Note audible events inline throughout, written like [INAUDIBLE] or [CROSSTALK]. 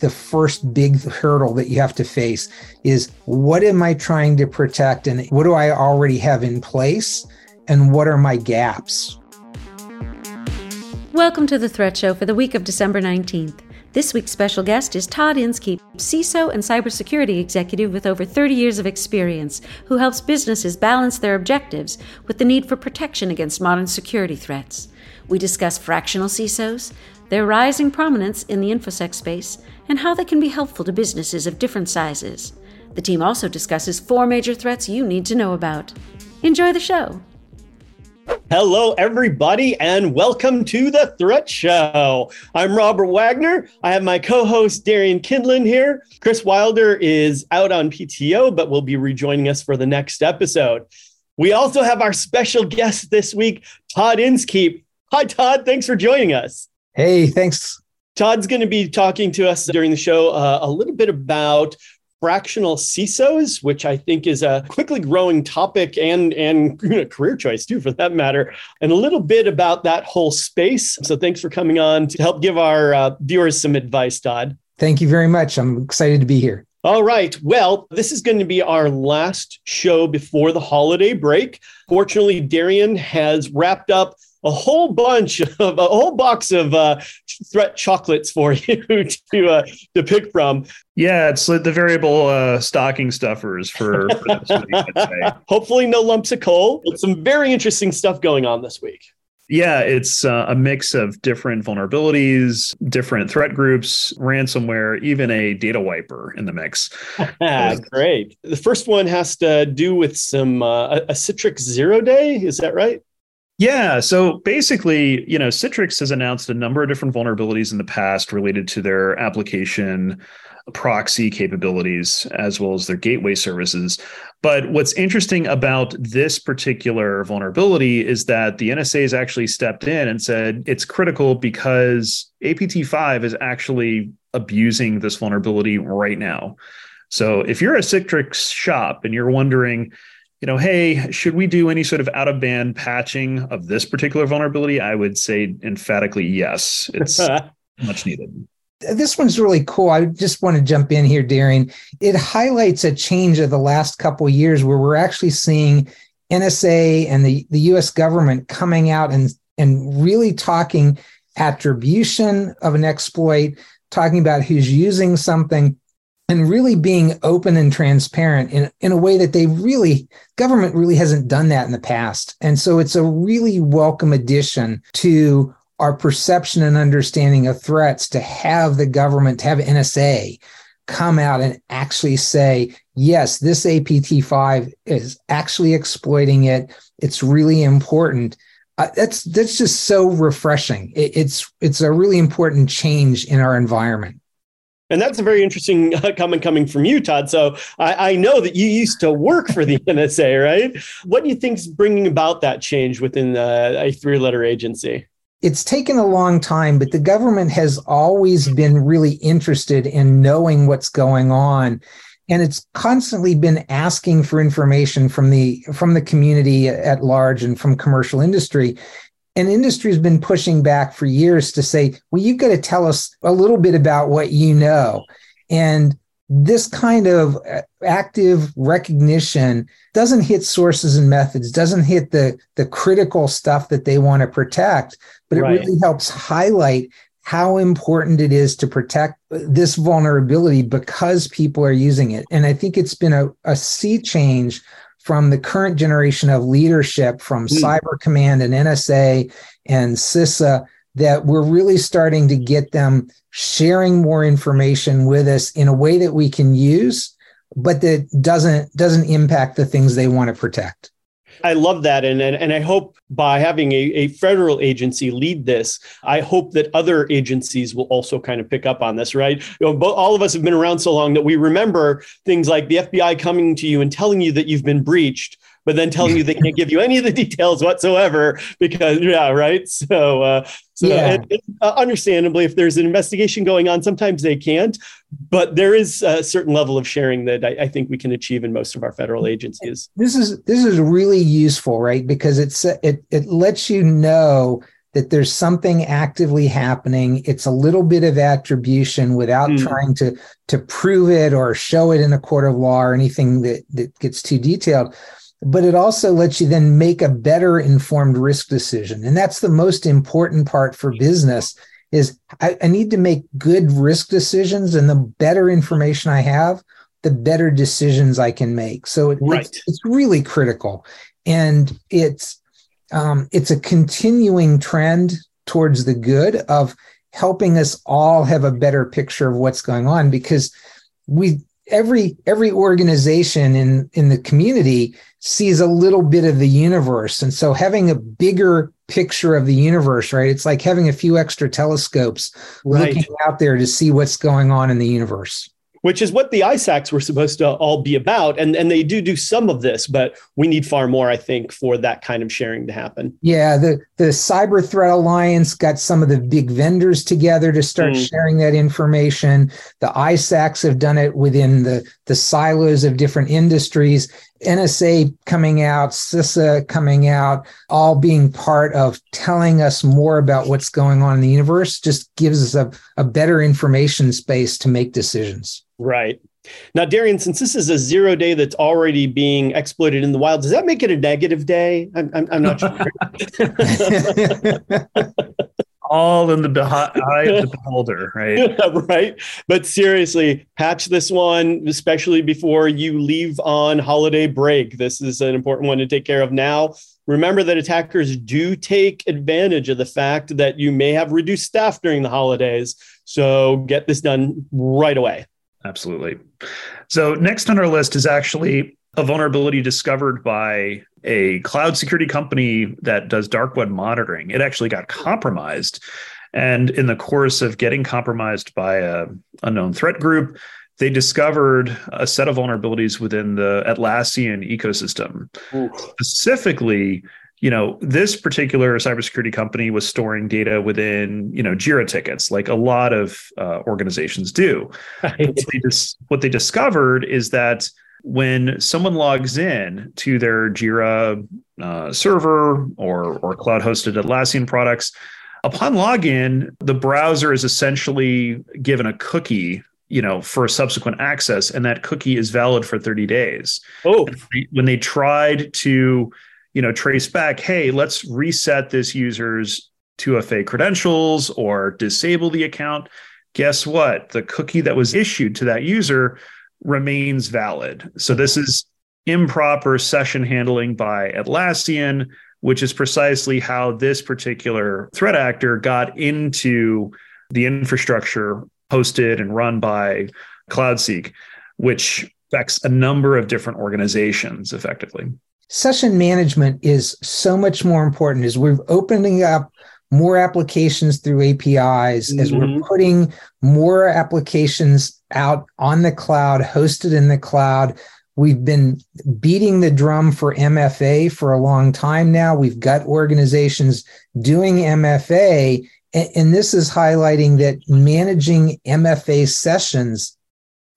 the first big hurdle that you have to face is what am I trying to protect and what do I already have in place and what are my gaps? Welcome to the Threat Show for the week of December 19th. This week's special guest is Todd Inskeep, CISO and cybersecurity executive with over 30 years of experience, who helps businesses balance their objectives with the need for protection against modern security threats. We discuss fractional CISOs, their rising prominence in the InfoSec space, and how they can be helpful to businesses of different sizes. The team also discusses four major threats you need to know about. Enjoy the show. Hello, everybody, and welcome to the Threat Show. I'm Robert Wagner. I have my co host Darian Kindlin here. Chris Wilder is out on PTO, but will be rejoining us for the next episode. We also have our special guest this week, Todd Inskeep. Hi, Todd. Thanks for joining us. Hey, thanks. Todd's going to be talking to us during the show uh, a little bit about fractional CISOs, which I think is a quickly growing topic and and career choice too, for that matter, and a little bit about that whole space. So thanks for coming on to help give our uh, viewers some advice, Todd. Thank you very much. I'm excited to be here. All right. Well, this is going to be our last show before the holiday break. Fortunately, Darian has wrapped up a whole bunch of a whole box of uh, threat chocolates for [LAUGHS] you to uh, to pick from. Yeah, it's like the variable uh, stocking stuffers for, for this week. [LAUGHS] Hopefully, no lumps of coal. But some very interesting stuff going on this week. Yeah, it's uh, a mix of different vulnerabilities, different threat groups, ransomware, even a data wiper in the mix. [LAUGHS] Great. The first one has to do with some uh, a Citrix zero day. Is that right? Yeah. So basically, you know, Citrix has announced a number of different vulnerabilities in the past related to their application proxy capabilities as well as their gateway services. But what's interesting about this particular vulnerability is that the NSA has actually stepped in and said it's critical because APT5 is actually abusing this vulnerability right now. So if you're a Citrix shop and you're wondering, you know, hey, should we do any sort of out of band patching of this particular vulnerability? I would say emphatically yes. It's [LAUGHS] much needed. This one's really cool. I just want to jump in here, Darian. It highlights a change of the last couple of years where we're actually seeing NSA and the, the US government coming out and, and really talking attribution of an exploit, talking about who's using something, and really being open and transparent in, in a way that they really government really hasn't done that in the past. And so it's a really welcome addition to our perception and understanding of threats to have the government to have nsa come out and actually say yes this apt5 is actually exploiting it. It's really important. Uh, that's that's just so refreshing. It, it's it's a really important change in our environment and that's a very interesting [LAUGHS] uh, comment coming from you, Todd. So I, I, know that you used to work for the [LAUGHS] NSA, right? What do you think is bringing about that change within uh, a three letter agency? It's taken a long time, but the government has always been really interested in knowing what's going on. And it's constantly been asking for information from the from the community at large and from commercial industry and industry has been pushing back for years to say, well, you've got to tell us a little bit about what you know. And this kind of uh, active recognition doesn't hit sources and methods, doesn't hit the, the critical stuff that they want to protect, but it really helps highlight how important it is to protect this vulnerability because people are using it. And I think it's been a, a sea change from the current generation of leadership from mm. Cyber Command and NSA and CISA that we're really starting to get them sharing more information with us in a way that we can use, but that doesn't doesn't impact the things they want to protect. I love that. And, and, and I hope by having a, a federal agency lead this, I hope that other agencies will also kind of pick up on this, right? You know, all of us have been around so long that we remember things like the FBI coming to you and telling you that you've been breached but then telling you they can't give you any of the [LAUGHS] details whatsoever because yeah right so uh, so yeah. uh, understandably if there's an investigation going on sometimes they can't but there is a certain level of sharing that I, I, think we can achieve in most of our federal agencies this is this is really useful right because it's it it lets you know that there's something actively happening. It's a little bit of attribution without mm. trying to to prove it or show it in a court of law or anything that, that gets too detailed. But it also lets you then make a better informed risk decision. And that's the most important part for business is I, I need to make good risk decisions. And the better information I have, the better decisions I can make. So it, right. it's, it's really critical. And it's um, it's a continuing trend towards the good of helping us all have a better picture of what's going on because we every every organization in in the community sees a little bit of the universe. And so having a bigger picture of the universe right? It's like having a few extra telescopes right. looking out there to see what's going on in the universe which is what the ISACs were supposed to all be about. And, and they do do some of this, but we need far more, I think, for that kind of sharing to happen. Yeah, the, the Cyber Threat Alliance got some of the big vendors together to start mm. sharing that information. The ISACs have done it within the, the silos of different industries. NSA coming out, CISA coming out, all being part of telling us more about what's going on in the universe just gives us a, a better information space to make decisions. Right. Now, Darian, since this is a zero day that's already being exploited in the wild, does that make it a negative day? I'm, I'm, I'm not sure. [LAUGHS] [LAUGHS] All in the eye of the beholder, right? [LAUGHS] right. But seriously, patch this one, especially before you leave on holiday break. This is an important one to take care of now. Remember that attackers do take advantage of the fact that you may have reduced staff during the holidays. So get this done right away. Absolutely. So, next on our list is actually a vulnerability discovered by a cloud security company that does dark web monitoring. It actually got compromised. And in the course of getting compromised by a unknown threat group, they discovered a set of vulnerabilities within the Atlassian ecosystem. Ooh. Specifically, you know, this particular cybersecurity company was storing data within, you know, Jira tickets, like a lot of uh, organizations do. [LAUGHS] Right. What, they dis- what they discovered is that when someone logs in to their Jira uh, server or or cloud hosted Atlassian products, upon login, the browser is essentially given a cookie you know for subsequent access and that cookie is valid for 30 days. Oh. When they tried to you know trace back hey let's reset this user's 2fa credentials or disable the account guess what? The cookie that was issued to that user remains valid. So this hmm. is improper session handling by atlassian which is precisely how this particular threat actor got into the infrastructure hosted and run by CloudSEK which affects a number of different organizations effectively. Session management is so much more important. As we're opening up more applications through APIs, mm-hmm. as we're mm-hmm. putting more applications out on the cloud, hosted in the cloud. We've been beating the drum for MFA for a long time now. We've got organizations doing MFA, and, and this is highlighting that managing MFA sessions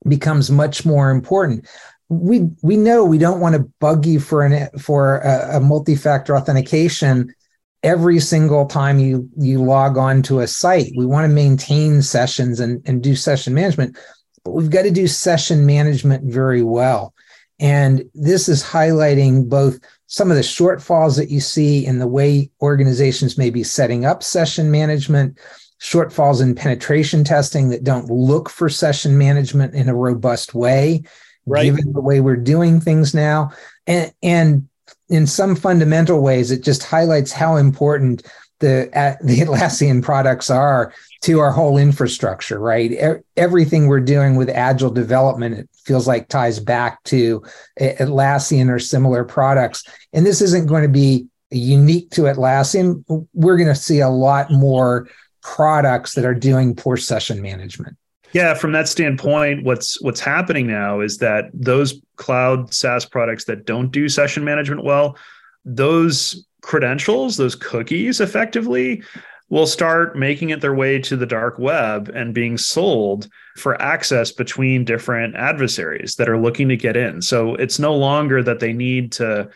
becomes much more important we we know we don't want to bug you for an for a, a multi-factor authentication every single time you you log on to a site we want to maintain sessions and, and do session management but we've got to do session management very well and this is highlighting both some of the shortfalls that you see in the way organizations may be setting up session management shortfalls in penetration testing that don't look for session management in a robust way right. given the way we're doing things now. And, and in some fundamental ways, it just highlights how important the the Atlassian products are to our whole infrastructure. Right, everything we're doing with agile development, it feels like ties back to Atlassian or similar products. And this isn't going to be unique to Atlassian. We're going to see a lot more products that are doing poor session management. Yeah, from that standpoint, what's what's happening now is that those cloud SaaS products that don't do session management well, those credentials, those cookies effectively will start making it their way to the dark web and being sold for access between different adversaries that are looking to get in. So it's no longer that they need to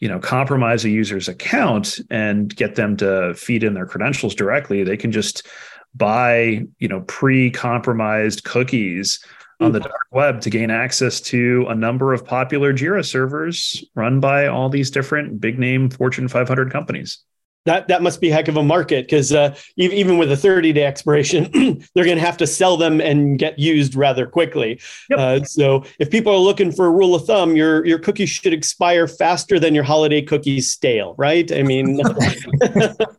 you know compromise a user's account and get them to feed in their credentials directly they can just buy you know pre-compromised cookies on the hmm. dark web to gain access to a number of popular jira servers run by all these different big name fortune 500 companies that that must be a heck of a market because uh, even with a 30 day expiration, [CLEARS THROAT] they're going to have to sell them and get used rather quickly. Yep. Uh, so if people are looking for a rule of thumb, your your cookies should expire faster than your holiday cookies stale, right? I mean, [LAUGHS] [LAUGHS]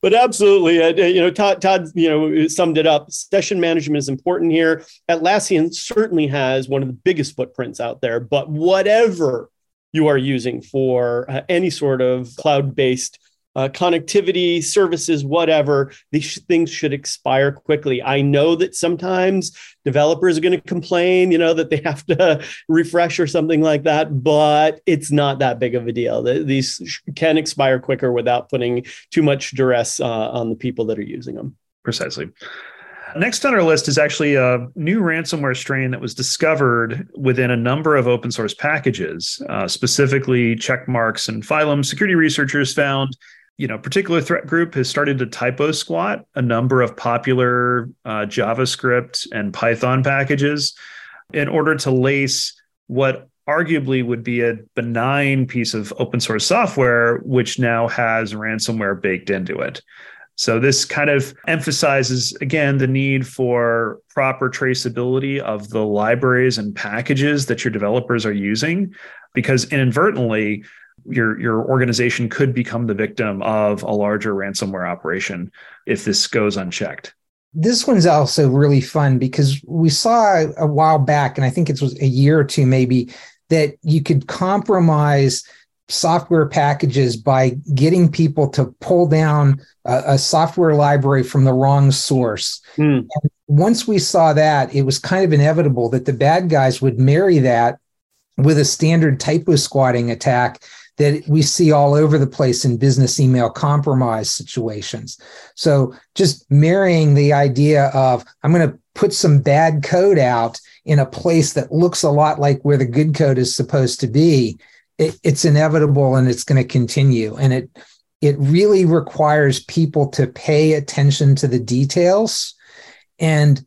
but absolutely, uh, you know, Todd, Todd, you know, summed it up. Session management is important here. Atlassian certainly has one of the biggest footprints out there, but whatever you are using for uh, any sort of cloud based uh, connectivity services, whatever, these things should expire quickly. I know that sometimes developers are going to complain, you know, that they have to [LAUGHS] refresh or something like that, but it's not that big of a deal. These can expire quicker without putting too much duress uh, on the people that are using them. Precisely. Next on our list is actually a new ransomware strain that was discovered within a number of open source packages. Uh, specifically, Checkmarx and Phylum security researchers found, you know, particular threat group has started to typo squat a number of popular uh, JavaScript and Python packages in order to lace what arguably would be a benign piece of open source software, which now has ransomware baked into it. So this kind of emphasizes again the need for proper traceability of the libraries and packages that your developers are using because inadvertently your your organization could become the victim of a larger ransomware operation if this goes unchecked. This one's also really fun because we saw a while back and I think it was a year or two maybe that you could compromise software packages by getting people to pull down a, a software library from the wrong source. Mm. once we saw that, it was kind of inevitable that the bad guys would marry that with a standard typo squatting attack that we see all over the place in business email compromise situations. So just marrying the idea of I'm going to put some bad code out in a place that looks a lot like where the good code is supposed to be it, it's inevitable and it's going to continue. And it it really requires people to pay attention to the details. And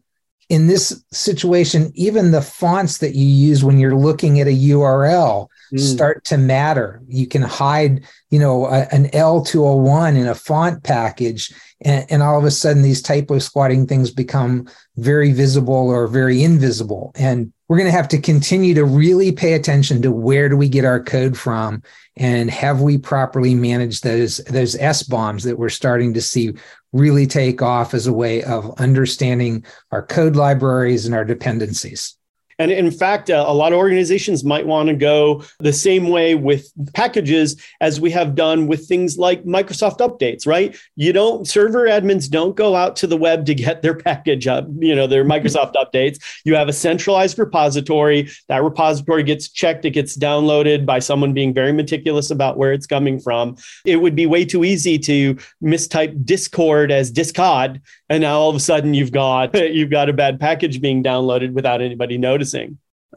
in this situation, even the fonts that you use when you're looking at a URL mm. start to matter. You can hide, you know, a, an L201 in a font package, and, and all of a sudden these typo squatting things become very visible or very invisible. And we're going to have to continue to really pay attention to where do we get our code from and have we properly managed those those SBOMs that we're starting to see really take off as a way of understanding our code libraries and our dependencies and in fact, uh, a lot of organizations might want to go the same way with packages as we have done with things like Microsoft updates, right? You don't, server admins don't go out to the web to get their package up, you know, their Microsoft updates. You have a centralized repository. That repository gets checked, it gets downloaded by someone being very meticulous about where it's coming from. It would be way too easy to mistype Discord as Discod and now all of a sudden you've got [LAUGHS] you've got a bad package being downloaded without anybody noticing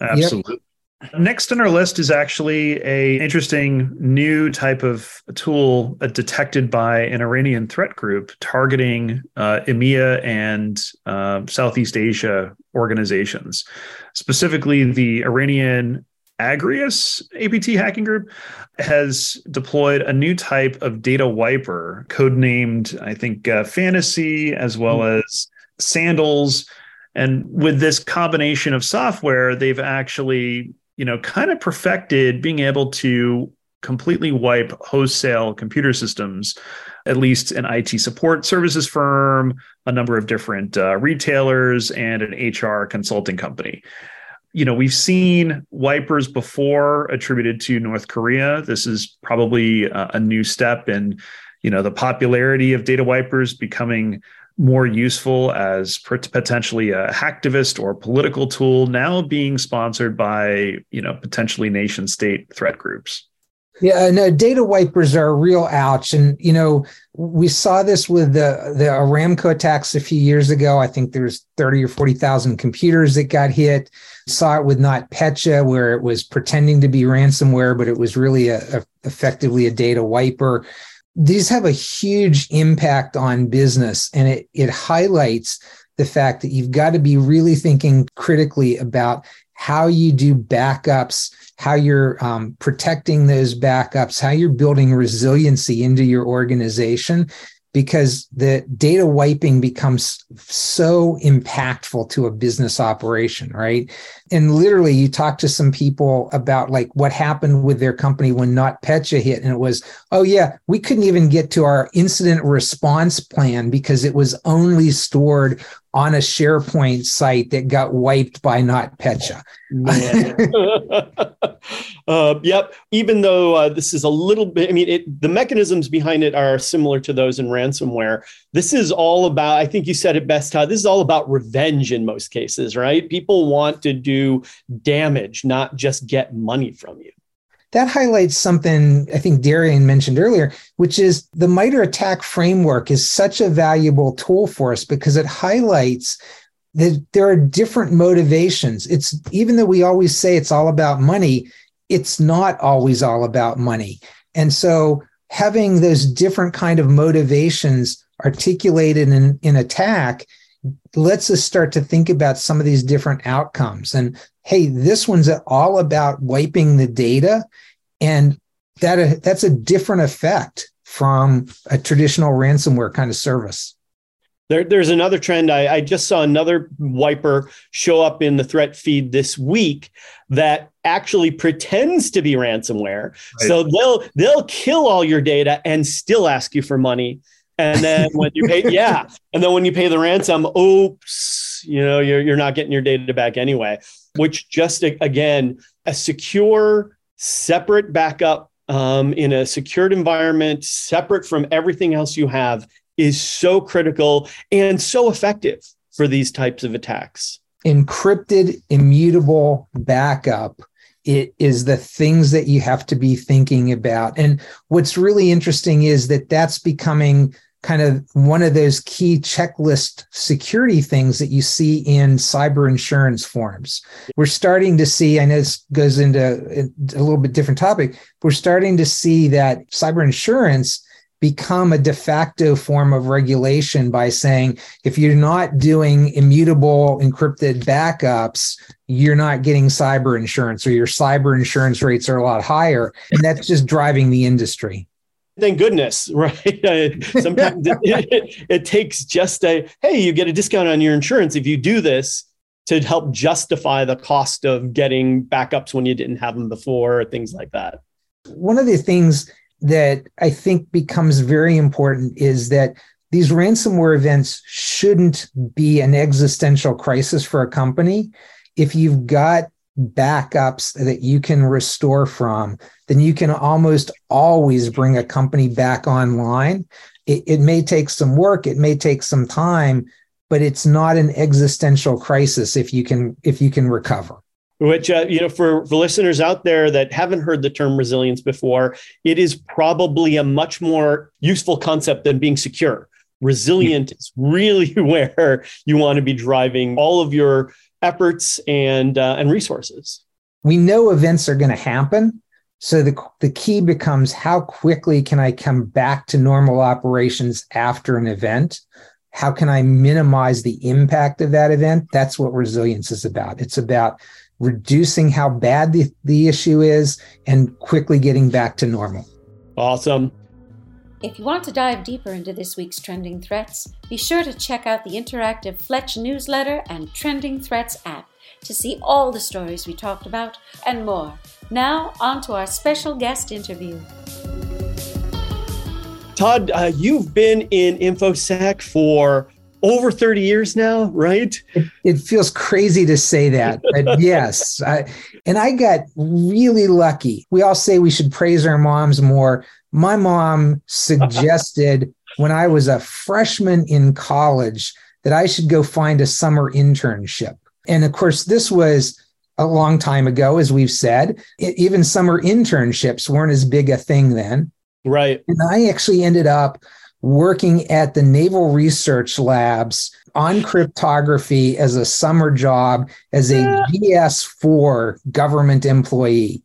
absolutely yep. next on our list is actually a interesting new type of tool uh, detected by an iranian threat group targeting uh, emea and uh, southeast asia organizations specifically the iranian Agrius APT hacking group has deployed a new type of data wiper, codenamed, I think, uh, Fantasy, as well mm. as Sandals. And with this combination of software, they've actually, you know, kind of perfected being able to completely wipe wholesale computer systems, at least an IT support services firm, a number of different uh, retailers, and an HR consulting company you know, we've seen wipers before attributed to North Korea. This is probably a, a new step in, you know, the popularity of data wipers becoming more useful as potentially a hacktivist or political tool now being sponsored by you know potentially nation state threat groups Yeah, no, uh, data wipers are a real ouch. And, you know, we saw this with the, the Aramco attacks a few years ago. I think there's 30 or 40,000 computers that got hit. Saw it with NotPetya, where it was pretending to be ransomware, but it was really a, a, effectively a data wiper. These have a huge impact on business, and it, it highlights the fact that you've got to be really thinking critically about how you do backups, how you're um, protecting those backups, how you're building resiliency into your organization, because the data wiping becomes so impactful to a business operation, right? And literally, you talk to some people about like what happened with their company when NotPetya hit, and it was, oh yeah, we couldn't even get to our incident response plan because it was only stored on a SharePoint site that got wiped by NotPetya. [LAUGHS] uh, yep. Even though uh, this is a little bit, I mean, it, the mechanisms behind it are similar to those in ransomware. This is all about, I think you said it best, Todd. This is all about revenge in most cases, right? People want to do damage, not just get money from you that highlights something I think Darian mentioned earlier, which is the MITRE ATT&CK framework is such a valuable tool for us because it highlights that there are different motivations. It's even though we always say it's all about money, it's not always all about money. And so having those different kind of motivations articulated in, in attack lets us start to think about some of these different outcomes. And hey, this one's all about wiping the data. And that that's a different effect from a traditional ransomware kind of service. There, there's another trend. I, I, just saw another wiper show up in the threat feed this week that actually pretends to be ransomware. Right. So they'll they'll kill all your data and still ask you for money. And then when you pay, [LAUGHS] yeah, and then when you pay the ransom, oops, you know, you're you're not getting your data back anyway. Which just again, a secure, separate backup um, in a secured environment, separate from everything else you have, is so critical and so effective for these types of attacks. Encrypted, immutable backup it is the things that you have to be thinking about. And what's really interesting is that that's becoming kind of one of those key checklist security things that you see in cyber insurance forms. We're starting to see, I know this goes into a little bit different topic, we're starting to see that cyber insurance become a de facto form of regulation by saying if you're not doing immutable encrypted backups, you're not getting cyber insurance or your cyber insurance rates are a lot higher. And that's just driving the industry thank goodness, [LAUGHS] right? Sometimes it, [LAUGHS] it, it, takes just a hey, you get a discount on your insurance if you do this to help justify the cost of getting backups when you didn't have them before, or things like that. One of the things that I think becomes very important is that these ransomware events shouldn't be an existential crisis for a company. If you've got backups that you can restore from, then you can almost always bring a company back online. It, it, may take some work, it may take some time, but it's not an existential crisis if you can if you can recover. Which uh, you know, for, for listeners out there that haven't heard the term resilience before, it is probably a much more useful concept than being secure. Resilient is really [LAUGHS] where you want to be driving all of your efforts and uh, and resources. We know events are going to happen. So the, the key becomes how quickly can I come back to normal operations after an event? How can I minimize the impact of that event? That's what resilience is about. It's about reducing how bad the, the issue is and quickly getting back to normal. Awesome. If you want to dive deeper into this week's trending threats, be sure to check out the interactive Fletch newsletter and Trending Threats app to see all the stories we talked about and more. Now, on to our special guest interview. Todd, uh, you've been in InfoSec for over 30 years now, right? It, it feels crazy to say that, but [LAUGHS] yes. I, and I got really lucky. We all say we should praise our moms more my mom suggested when I was a freshman in college that I should go find a summer internship. And of course, this was a long time ago, as we've said. Even summer internships weren't as big a thing then. Right. And I actually ended up working at the Naval Research Labs on cryptography as a summer job as a GS4 government employee.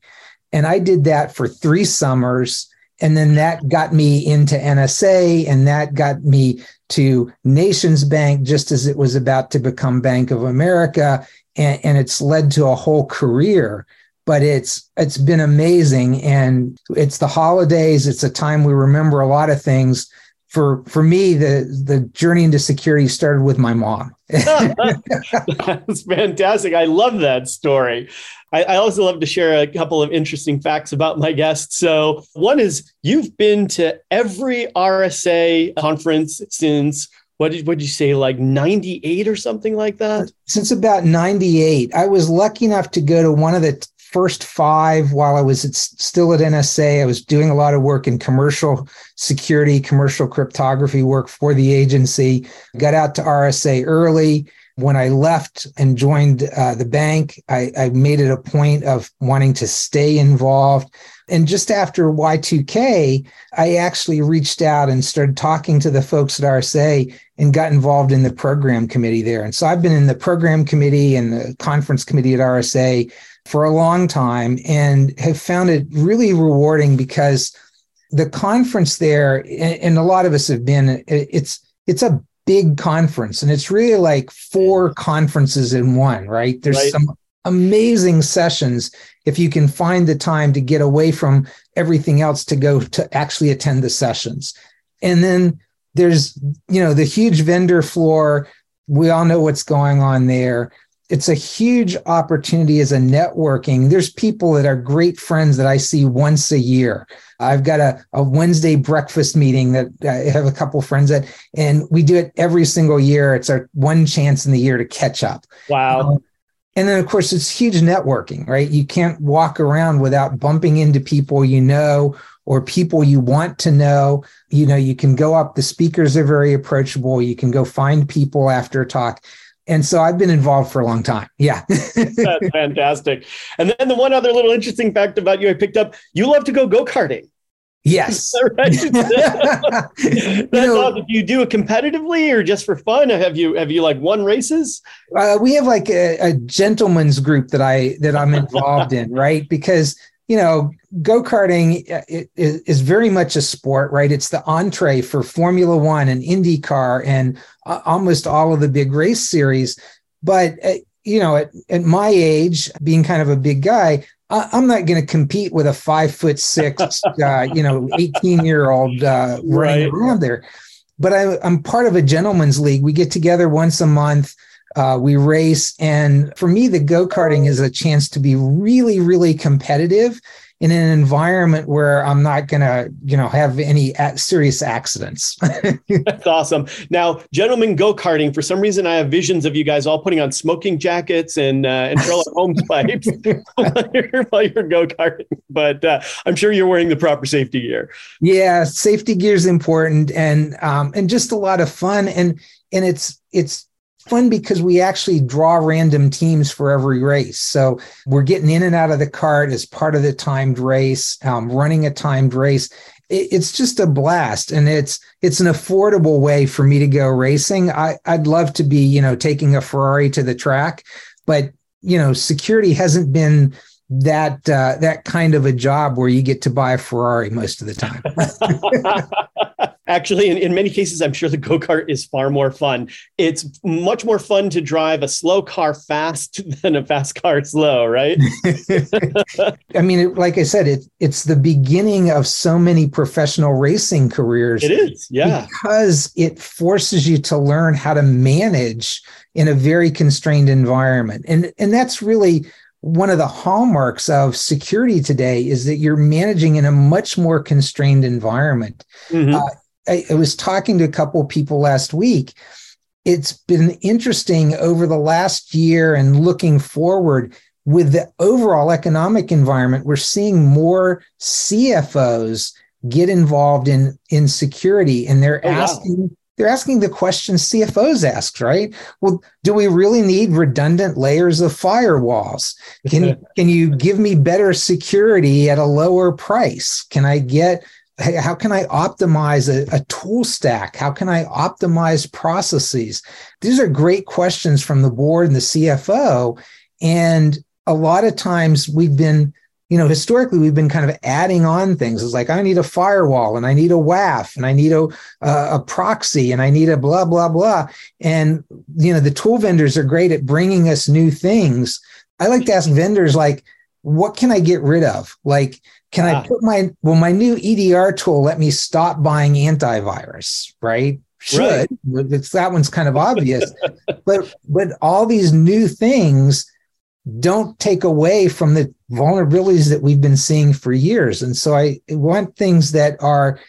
And I did that for three summers. And then that got me into NSA and that got me to Nations Bank just as it was about to become Bank of America. And, and it's led to a whole career but it's it's been amazing and it's the holidays it's a time we remember a lot of things for for me the the journey into security started with my mom. [LAUGHS] That's fantastic. I love that story. I, I, also love to share a couple of interesting facts about my guests. So one is you've been to every rsa conference since what did, what did you say like 98 or something like that? Since about 98 i was lucky enough to go to one of the first five while I was at, still at NSA. I was doing a lot of work in commercial security, commercial cryptography work for the agency. Got out to RSA early. When I left and joined uh, the bank, I, I made it a point of wanting to stay involved. And just after Y2K, I actually reached out and started talking to the folks at RSA and got involved in the program committee there. And so I've been in the program committee and the conference committee at RSA for a long time and have found it really rewarding because the conference there, and a lot of us have been, it's it's a big conference and it's really like four conferences in one, right? There's right. some amazing sessions if you can find the time to get away from everything else to go to actually attend the sessions. And then there's, you know, the huge vendor floor. We all know what's going on there it's a huge opportunity as a networking. There's people that are great friends that I see once a year. I've got a, a Wednesday breakfast meeting that I have a couple friends that, and we do it every single year. It's our one chance in the year to catch up. Wow. Um, and then, of course, it's huge networking, right? You can't walk around without bumping into people you know or people you want to know. You know, you can go up, the speakers are very approachable. You can go find people after a talk and so I've been involved for a long time. Yeah. [LAUGHS] That's fantastic. And then the one other little interesting fact about you I picked up, you love to go go-karting. Yes. right? [LAUGHS] [LAUGHS] That's you know, awesome. Do you do it competitively or just for fun? Have you have you like won races? Uh, we have like a, a gentleman's group that I that I'm involved in, right? Because you know, go karting is very much a sport, right? It's the entree for Formula One and IndyCar and uh, almost all of the big race series. But, uh, you know, at, at my age, being kind of a big guy, I, am not going to compete with a five foot six, uh, you know, 18 year old uh, running right. around there. But I, I'm part of a gentleman's league. We get together once a month. Uh, we race. And for me, the go karting is a chance to be really, really competitive in an environment where I'm not going to, you know, have any serious accidents. [LAUGHS] That's awesome. Now, gentlemen go karting. For some reason, I have visions of you guys all putting on smoking jackets and uh, and Sherlock [LAUGHS] Holmes pipes [LAUGHS] while you're, while you're go karting. But uh, I'm sure you're wearing the proper safety gear. Yeah, safety gear is important, and um, and just a lot of fun, and and it's it's fun because we actually draw random teams for every race. So we're getting in and out of the cart as part of the timed race, um, running a timed race. It, it's just a blast, and it's it's an affordable way for me to go racing. I, I'd love to be, you know, taking a Ferrari to the track, but you know, security hasn't been that uh, that kind of a job where you get to buy a Ferrari most of the time. [LAUGHS] Actually, in, in many cases, I'm sure the go kart is far more fun. It's much more fun to drive a slow car fast [LAUGHS] than a fast car slow, right? [LAUGHS] I mean, it, like I said, it, it's the beginning of so many professional racing careers. It is, yeah. Because it forces you to learn how to manage in a very constrained environment. And, and that's really one of the hallmarks of security today is that you're managing in a much more constrained environment. Mm-hmm. Uh, I, I, was talking to a couple of people last week. It's been interesting over the last year and looking forward with the overall economic environment. We're seeing more CFOs get involved in in security, and they're oh, asking wow. They're asking the questions CFOs ask, right? Well, do we really need redundant layers of firewalls? Can, [LAUGHS] can you give me better security at a lower price? Can I get how can I optimize a, a, tool stack? How can I optimize processes? These are great questions from the board and the CFO. And a lot of times we've been you know, historically we've been kind of adding on things. It's like I need a firewall and I need a WAF and I need a a proxy and I need a blah blah blah. And you know, the tool vendors are great at bringing us new things. I like to ask vendors like, what can I get rid of? Like, can ah. I put my well, my new EDR tool let me stop buying antivirus, right? Should right. it's that one's kind of obvious, [LAUGHS] but but all these new things don't take away from the vulnerabilities that we've been seeing for years. And so I want things that are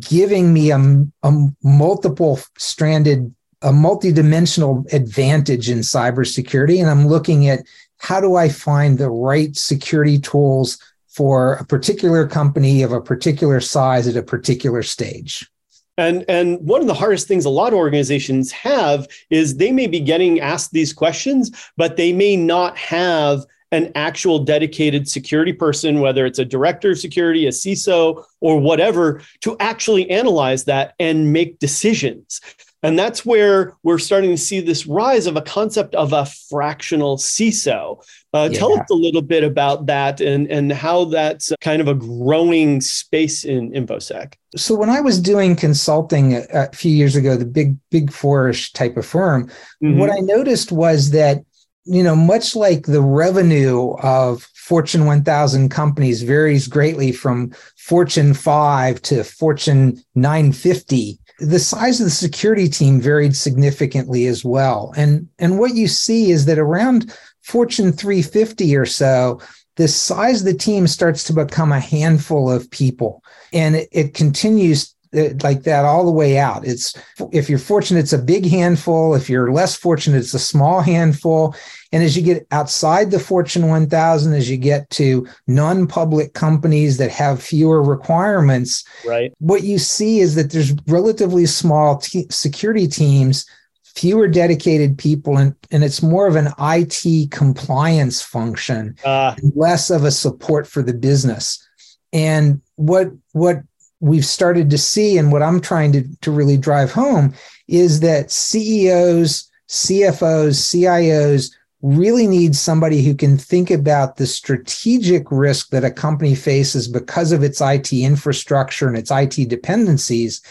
giving me a, a multiple stranded, a multidimensional advantage in cybersecurity. And I'm looking at how do I find the right security tools for a particular company of a particular size at a particular stage. And and one of the hardest things a lot of organizations have is they may be getting asked these questions, but they may not have an actual dedicated security person, whether it's a director of security, a CISO, or whatever, to actually analyze that and make decisions. And that's where we're starting to see this rise of a concept of a fractional CISO. Uh, yeah. Tell us a little bit about that and, and how that's kind of a growing space in InfoSec. So when I was doing consulting a, a few years ago, the big, big fourish type of firm, mm-hmm. what I noticed was that, you know, much like the revenue of Fortune 1000 companies varies greatly from Fortune 5 to Fortune 950 the size of the security team varied significantly as well. And, and what you see is that around Fortune 350 or so, the size of the team starts to become a handful of people. And it, it continues like that all the way out. It's if you're fortunate, it's a big handful. If you're less fortunate, it's a small handful. And as you get outside the Fortune 1000, as you get to non-public companies that have fewer requirements, right? What you see is that there's relatively small security teams, fewer dedicated people, and, and it's more of an IT compliance function, uh. less of a support for the business. And what what we've started to see and what I'm trying to, to really drive home is that CEOs, CFOs, CIOs really need somebody who can think about the strategic risk that a company faces because of its IT infrastructure and its IT dependencies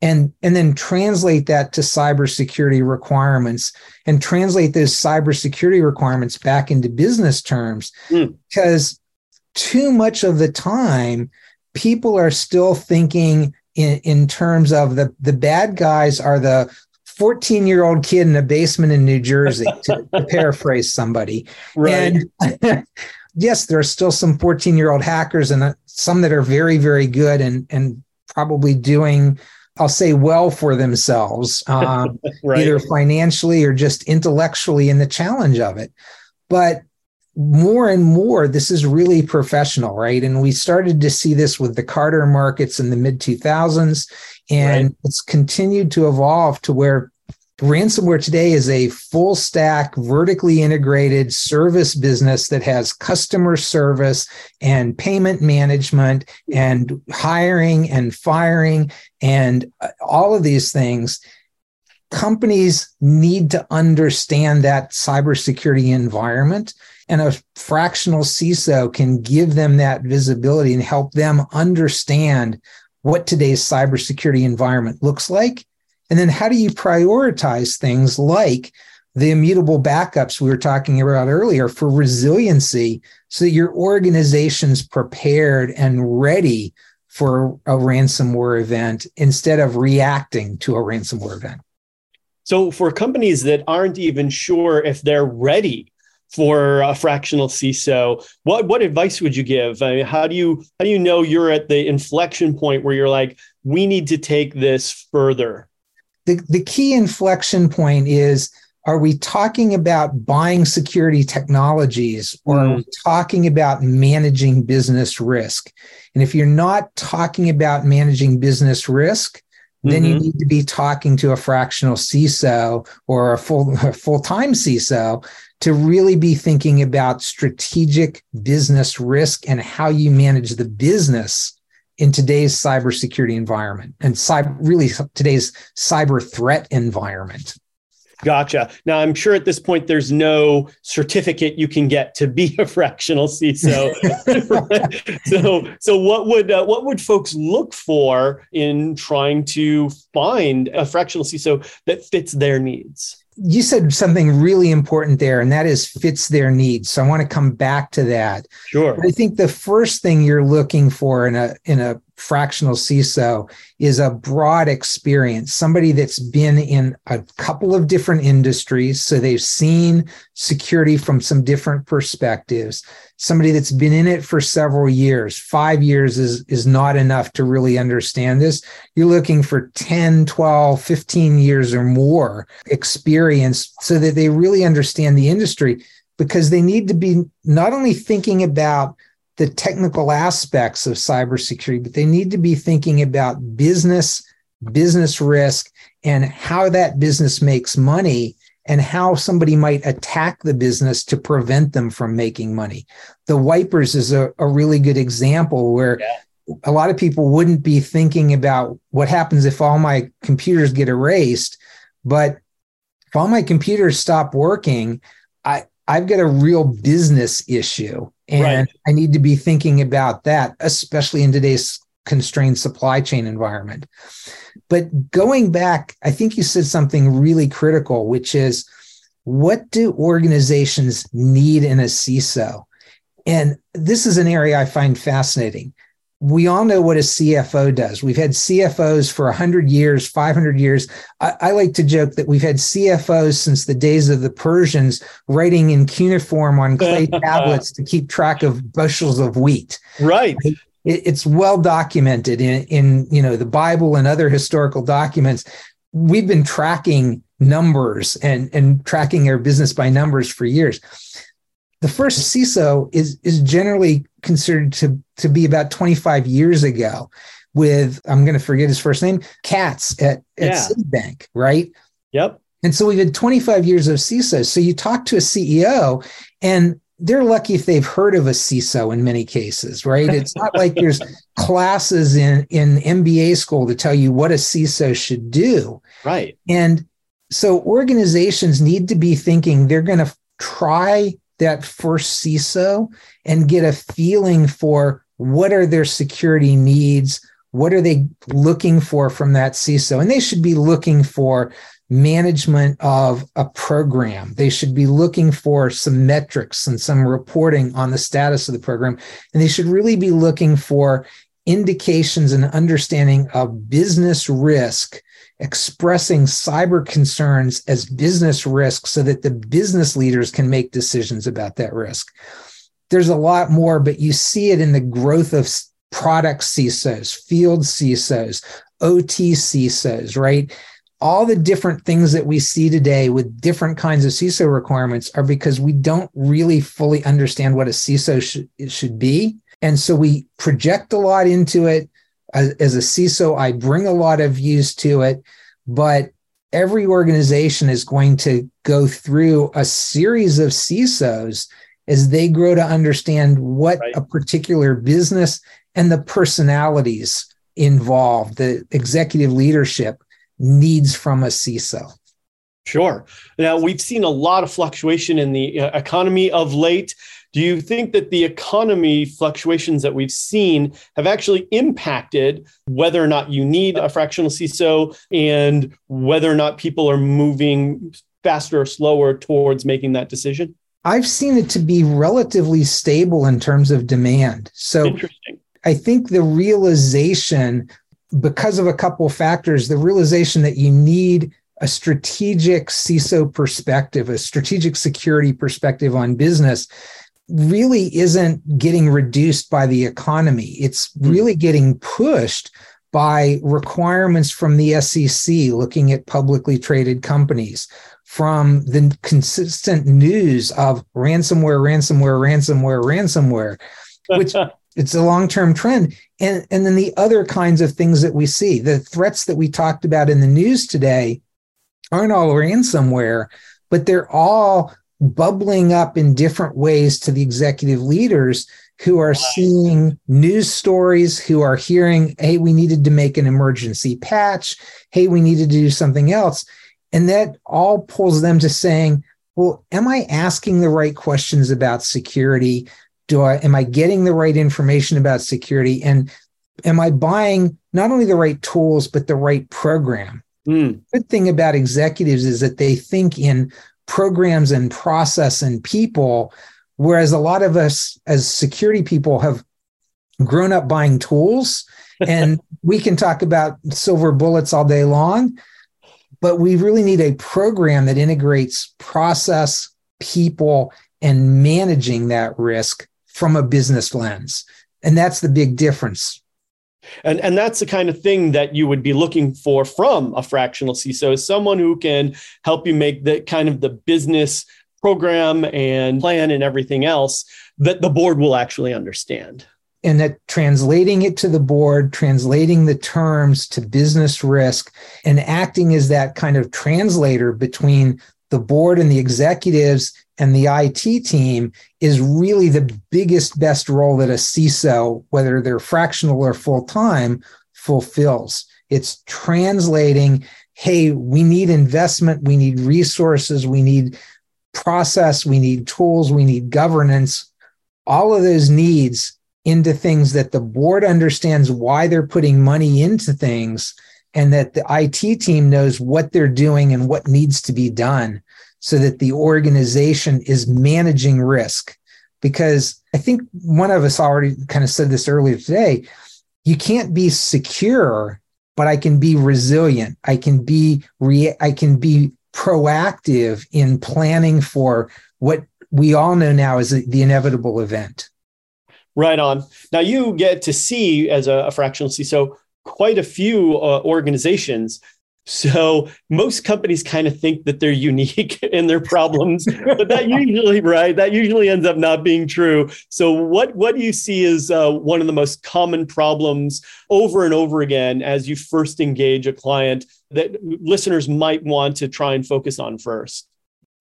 and and then translate that to cybersecurity requirements and translate those cybersecurity requirements back into business terms mm. because too much of the time people are still thinking in, in terms of the the bad guys are the 14 year old kid in a basement in New Jersey, to, to [LAUGHS] paraphrase somebody. Right. And [LAUGHS] yes, there are still some 14 year old hackers and uh, some that are very, very good and, and probably doing, I'll say, well for themselves, [LAUGHS] um, right. either financially or just intellectually in the challenge of it. But more and more, this is really professional, right? And we started to see this with the carder markets in the mid 2000s. And right. it's continued to evolve to where ransomware today is a full stack, vertically integrated service business that has customer service and payment management and hiring and firing and uh, all of these things. Companies need to understand that cybersecurity environment and a fractional CISO can give them that visibility and help them understand what today's cybersecurity environment looks like. And then how do you prioritize things like the immutable backups we were talking about earlier for resiliency so that your organization's prepared and ready for a ransomware event instead of reacting to a ransomware event. So, for companies that aren't even sure if they're ready for a fractional CISO. What what advice would you give? I mean, how do you how do you know you're at the inflection point where you're like, we need to take this further? The the key inflection point is are we talking about buying security technologies or mm. are we mm. talking about managing business risk? And if you're not talking about managing business risk, then mm-hmm. you need to be talking to a fractional CISO or a full [LAUGHS] full time CISO to really be thinking about strategic business risk and how you manage the business in today's cybersecurity environment and cyber, really today's cyber threat environment. Gotcha. Now, I'm sure at this point there's no certificate you can get to be [LAUGHS] a fractional CISO. [LAUGHS] so, so what would uh, what would folks look for in trying to find a fractional CISO that fits their needs? you said something really important there, and that is fits their needs. So I want to come back to that. Sure. But I think the first thing you're looking for in a in a fractional CISO is a broad experience, somebody that's been in a couple of different industries. So they've seen security from some different perspectives, somebody that's been in it for several years. Five years is, is not enough to really understand this. You're looking for 10, 12, 15 years or more experience so that they really understand the industry because they need to be not only thinking about the technical aspects of cybersecurity, but they need to be thinking about business, business risk, and how that business makes money and how somebody might attack the business to prevent them from making money. The wipers is a, a really good example where yeah. a lot of people wouldn't be thinking about what happens if all my computers get erased, but if all my computers stop working, I, I've got a real business issue and right. I need to be thinking about that, especially in today's constrained supply chain environment. But going back, I think you said something really critical, which is what do organizations need in a CISO? And this is an area I find fascinating we all know what a CFO does. We've had CFOs for 100 years, 500 years. I, I, like to joke that we've had CFOs since the days of the Persians writing in cuneiform on clay [LAUGHS] tablets to keep track of bushels of wheat. Right. It, it's well documented in, in you know the Bible and other historical documents. We've been tracking numbers and, and tracking our business by numbers for years the first CISO is is generally considered to to be about 25 years ago with I'm going to forget his first name, Katz at, at yeah. Citibank, right? Yep. And so we've had 25 years of CISOs. So you talk to a CEO and they're lucky if they've heard of a CISO in many cases, right? It's not like [LAUGHS] there's classes in, in MBA school to tell you what a CISO should do. Right. And so organizations need to be thinking they're going to try that first CISO and get a feeling for what are their security needs, what are they looking for from that CISO, and they should be looking for management of a program. They should be looking for some metrics and some reporting on the status of the program, and they should really be looking for indications and understanding of business risk expressing cyber concerns as business risks so that the business leaders can make decisions about that risk. There's a lot more, but you see it in the growth of product CISOs, field CISOs, OT CISOs, right? All the different things that we see today with different kinds of CISO requirements are because we don't really fully understand what a CISO should, should be. And so we project a lot into it as, a CISO, I bring a lot of views to it, but every organization is going to go through a series of CISOs as they grow to understand what right. a particular business and the personalities involved, the executive leadership needs from a CISO. Sure. Now, we've seen a lot of fluctuation in the uh, economy of late. Do you think that the economy fluctuations that we've seen have actually impacted whether or not you need a fractional CISO and whether or not people are moving faster or slower towards making that decision? I've seen it to be relatively stable in terms of demand. So Interesting. I think the realization, because of a couple of factors, the realization that you need a strategic CISO perspective, a strategic security perspective on business really isn't getting reduced by the economy. It's hmm. really getting pushed by requirements from the SEC looking at publicly traded companies, from the consistent news of ransomware, ransomware, ransomware, ransomware, which [LAUGHS] it's a long-term trend. And, and then the other kinds of things that we see, the threats that we talked about in the news today aren't all ransomware, but they're all bubbling up in different ways to the executive leaders who are seeing news stories, who are hearing, hey, we needed to make an emergency patch. Hey, we needed to do something else. And that all pulls them to saying, well, am I asking the right questions about security? Do I am I getting the right information about security? And am I buying not only the right tools, but the right program? Mm. Good thing about executives is that they think in programs and process and people, whereas a lot of us as security people have grown up buying tools [LAUGHS] and we can talk about silver bullets all day long but we really need a program that integrates process people and managing that risk from a business lens. And that's the big difference and, and that's the kind of thing that you would be looking for from a fractional CISO is someone who can help you make the kind of the business program and plan and everything else that the board will actually understand. And that translating it to the board, translating the terms to business risk, and acting as that kind of translator between the board and the executives and the IT team is really the biggest, best role that a CISO, whether they're fractional or full time, fulfills. It's translating, hey, we need investment, we need resources, we need process, we need tools, we need governance, all of those needs into things that the board understands why they're putting money into things and that the IT team knows what they're doing and what needs to be done so that the organization is managing risk. Because I think one of us already kind of said this earlier today you can't be secure, but I can be resilient. I can be re- I can be proactive in planning for what we all know now is the inevitable event. Right on. Now you get to see as a, a fractional CISO quite a few uh, organizations so most companies kind of think that they're unique [LAUGHS] in their problems, but that [LAUGHS] usually, right, that usually ends up not being true. So what what do you see as uh, one of the most common problems over and over again as you first engage a client that listeners might want to try and focus on first?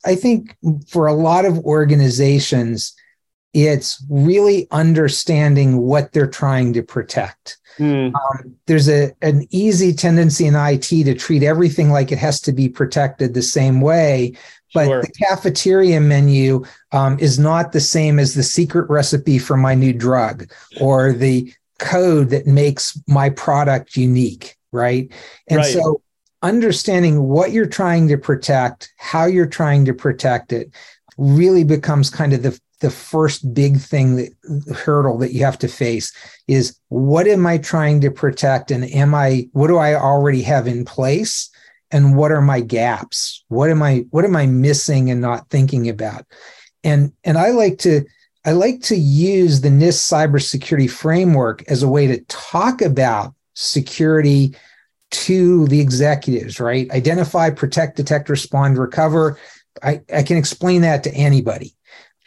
I think for a lot of organizations, it's really understanding what they're trying to protect. Mm. Um, there's a an easy tendency in IT to treat everything like it has to be protected the same way, but sure. the cafeteria menu um, is not the same as the secret recipe for my new drug or the code that makes my product unique, right? And right. so understanding what you're trying to protect, how you're trying to protect it, really becomes kind of the the first big thing that hurdle that you have to face is what am I trying to protect and am I what do I already have in place and what are my gaps? What am I what am I missing and not thinking about? And and I like to I like to use the NIST cybersecurity framework as a way to talk about security to the executives, right? Identify, protect, detect, respond, recover. I, I can explain that to anybody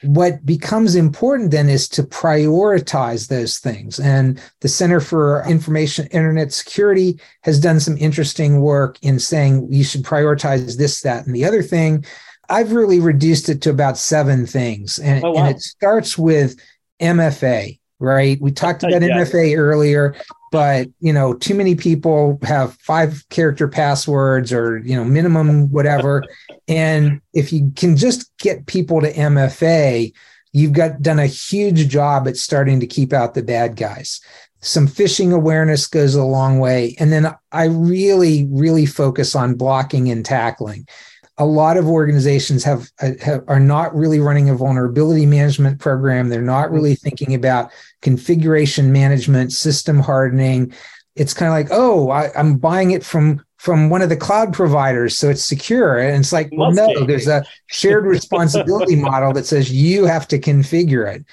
what becomes important then is to prioritize those things. And the Center for Information Internet Security has done some interesting work in saying you should prioritize this, that, and the other thing. I've really reduced it to about seven things. And, oh, wow. and it starts with MFA, right? We talked about yeah. MFA earlier but you know too many people have five character passwords or you know minimum whatever [LAUGHS] and if you can just get people to mfa you've got done a huge job at starting to keep out the bad guys. Some phishing awareness goes a long way. And then i really really focus on blocking and tackling. A lot of organizations have, uh, have, are not really running a vulnerability management program. They're not really thinking about configuration management system hardening. It's kind of like oh I, am buying it from from one of the cloud providers so it's secure and it's like well, no be. there's a shared responsibility model that says you have to configure it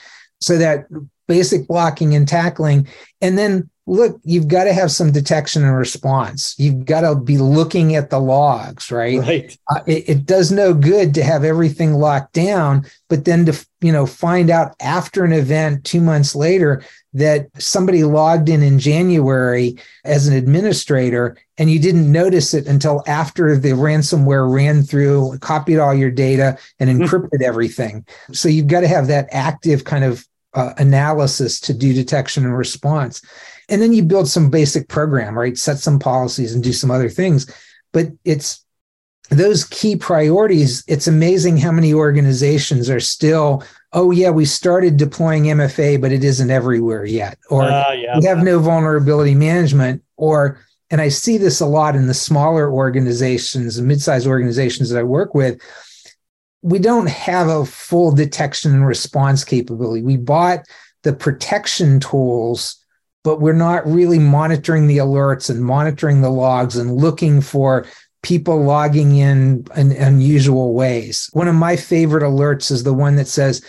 so that basic blocking and tackling. And then look, you've got to have some detection and response. You've got to be looking at the logs, right? Right. Uh, it, it, does no good to have everything locked down, but then to you know find out after an event two months later that somebody logged in in January as an administrator and you didn't notice it until after the ransomware ran through, copied all your data, and hmm. encrypted everything. So you've got to have that active kind of uh, analysis to do detection and response. And then you build some basic program, right? Set some policies and do some other things. But it's those key priorities. It's amazing how many organizations are still, oh, yeah, we started deploying MFA, but it isn't everywhere yet. Or uh, yeah. we have no vulnerability management. Or, and I see this a lot in the smaller organizations and mid-sized organizations that I work with we don't have a full detection and response capability. We bought the protection tools but we're not really monitoring the alerts and monitoring the logs and looking for people logging in in unusual ways. One of my favorite alerts is the one that says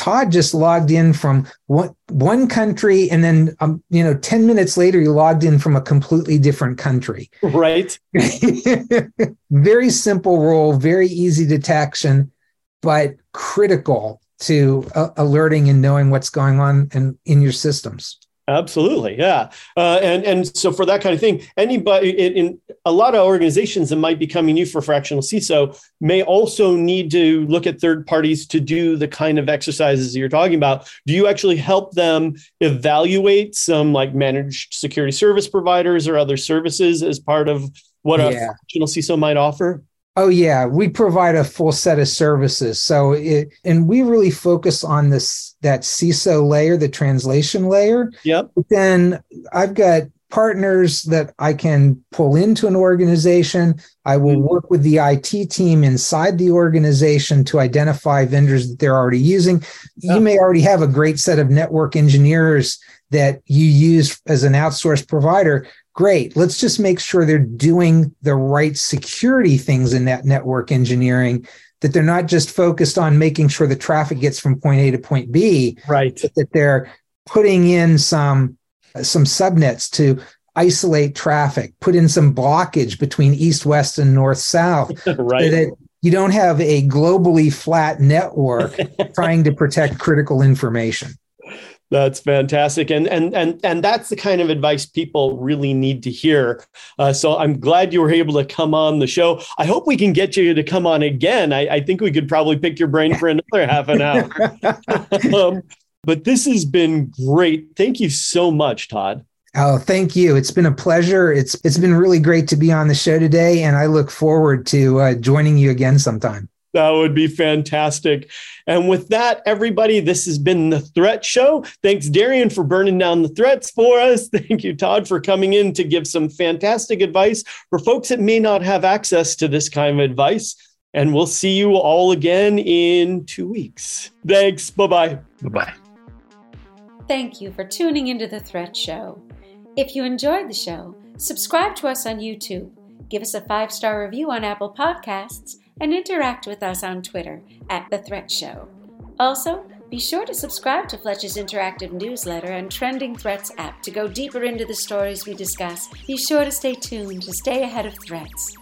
Todd just logged in from one, one country and then um, you know 10 minutes later he logged in from a completely different country. Right. [LAUGHS] very simple rule, very easy detection, but critical to uh, alerting and knowing what's going on in, in your systems. Absolutely, yeah, uh, and and so for that kind of thing, anybody in, in, a lot of organizations that might be coming you for fractional CISO may also need to look at third parties to do the kind of exercises you're talking about. Do you actually help them evaluate some like managed security service providers or other services as part of what yeah. a fractional CISO might offer? Oh yeah, we provide a full set of services. So it and we really focus on this that CISO layer, the translation layer. Yep. But then I've got partners that I can pull into an organization. I will mm-hmm. work with the IT team inside the organization to identify vendors that they're already using. You may already have a great set of network engineers that you use as an outsourced provider great. Let's just make sure they're doing the right security things in that network engineering, that they're not just focused on making sure the traffic gets from point A to point B. Right. that they're putting in some some subnets to isolate traffic, put in some blockage between east, west, and north, south. [LAUGHS] right. That you don't have a globally flat network [LAUGHS] trying to protect critical information. That's fantastic, and and and and that's the kind of advice people really need to hear. Uh, so I'm glad you were able to come on the show. I hope we can get you to come on again. I, I think we could probably pick your brain for another half an hour. [LAUGHS] um, but this has been great. Thank you so much, Todd. Oh, thank you. It's been a pleasure. It's it's been really great to be on the show today, and I look forward to uh, joining you again sometime. That would be fantastic. And with that, everybody, this has been the Threat Show. Thanks, Darian, for burning down the threats for us. [LAUGHS] Thank you, Todd, for coming in to give some fantastic advice for folks that may not have access to this kind of advice. And we'll see you all again in two weeks. Thanks. Bye bye. Bye bye. Thank you for tuning into the Threat Show. If you enjoyed the show, subscribe to us on YouTube, give us a five star review on Apple Podcasts and interact with us on Twitter at The Threat Show. Also, be sure to subscribe to Fletch's interactive newsletter and Trending Threats app to go deeper into the stories we discuss. Be sure to stay tuned to stay ahead of threats.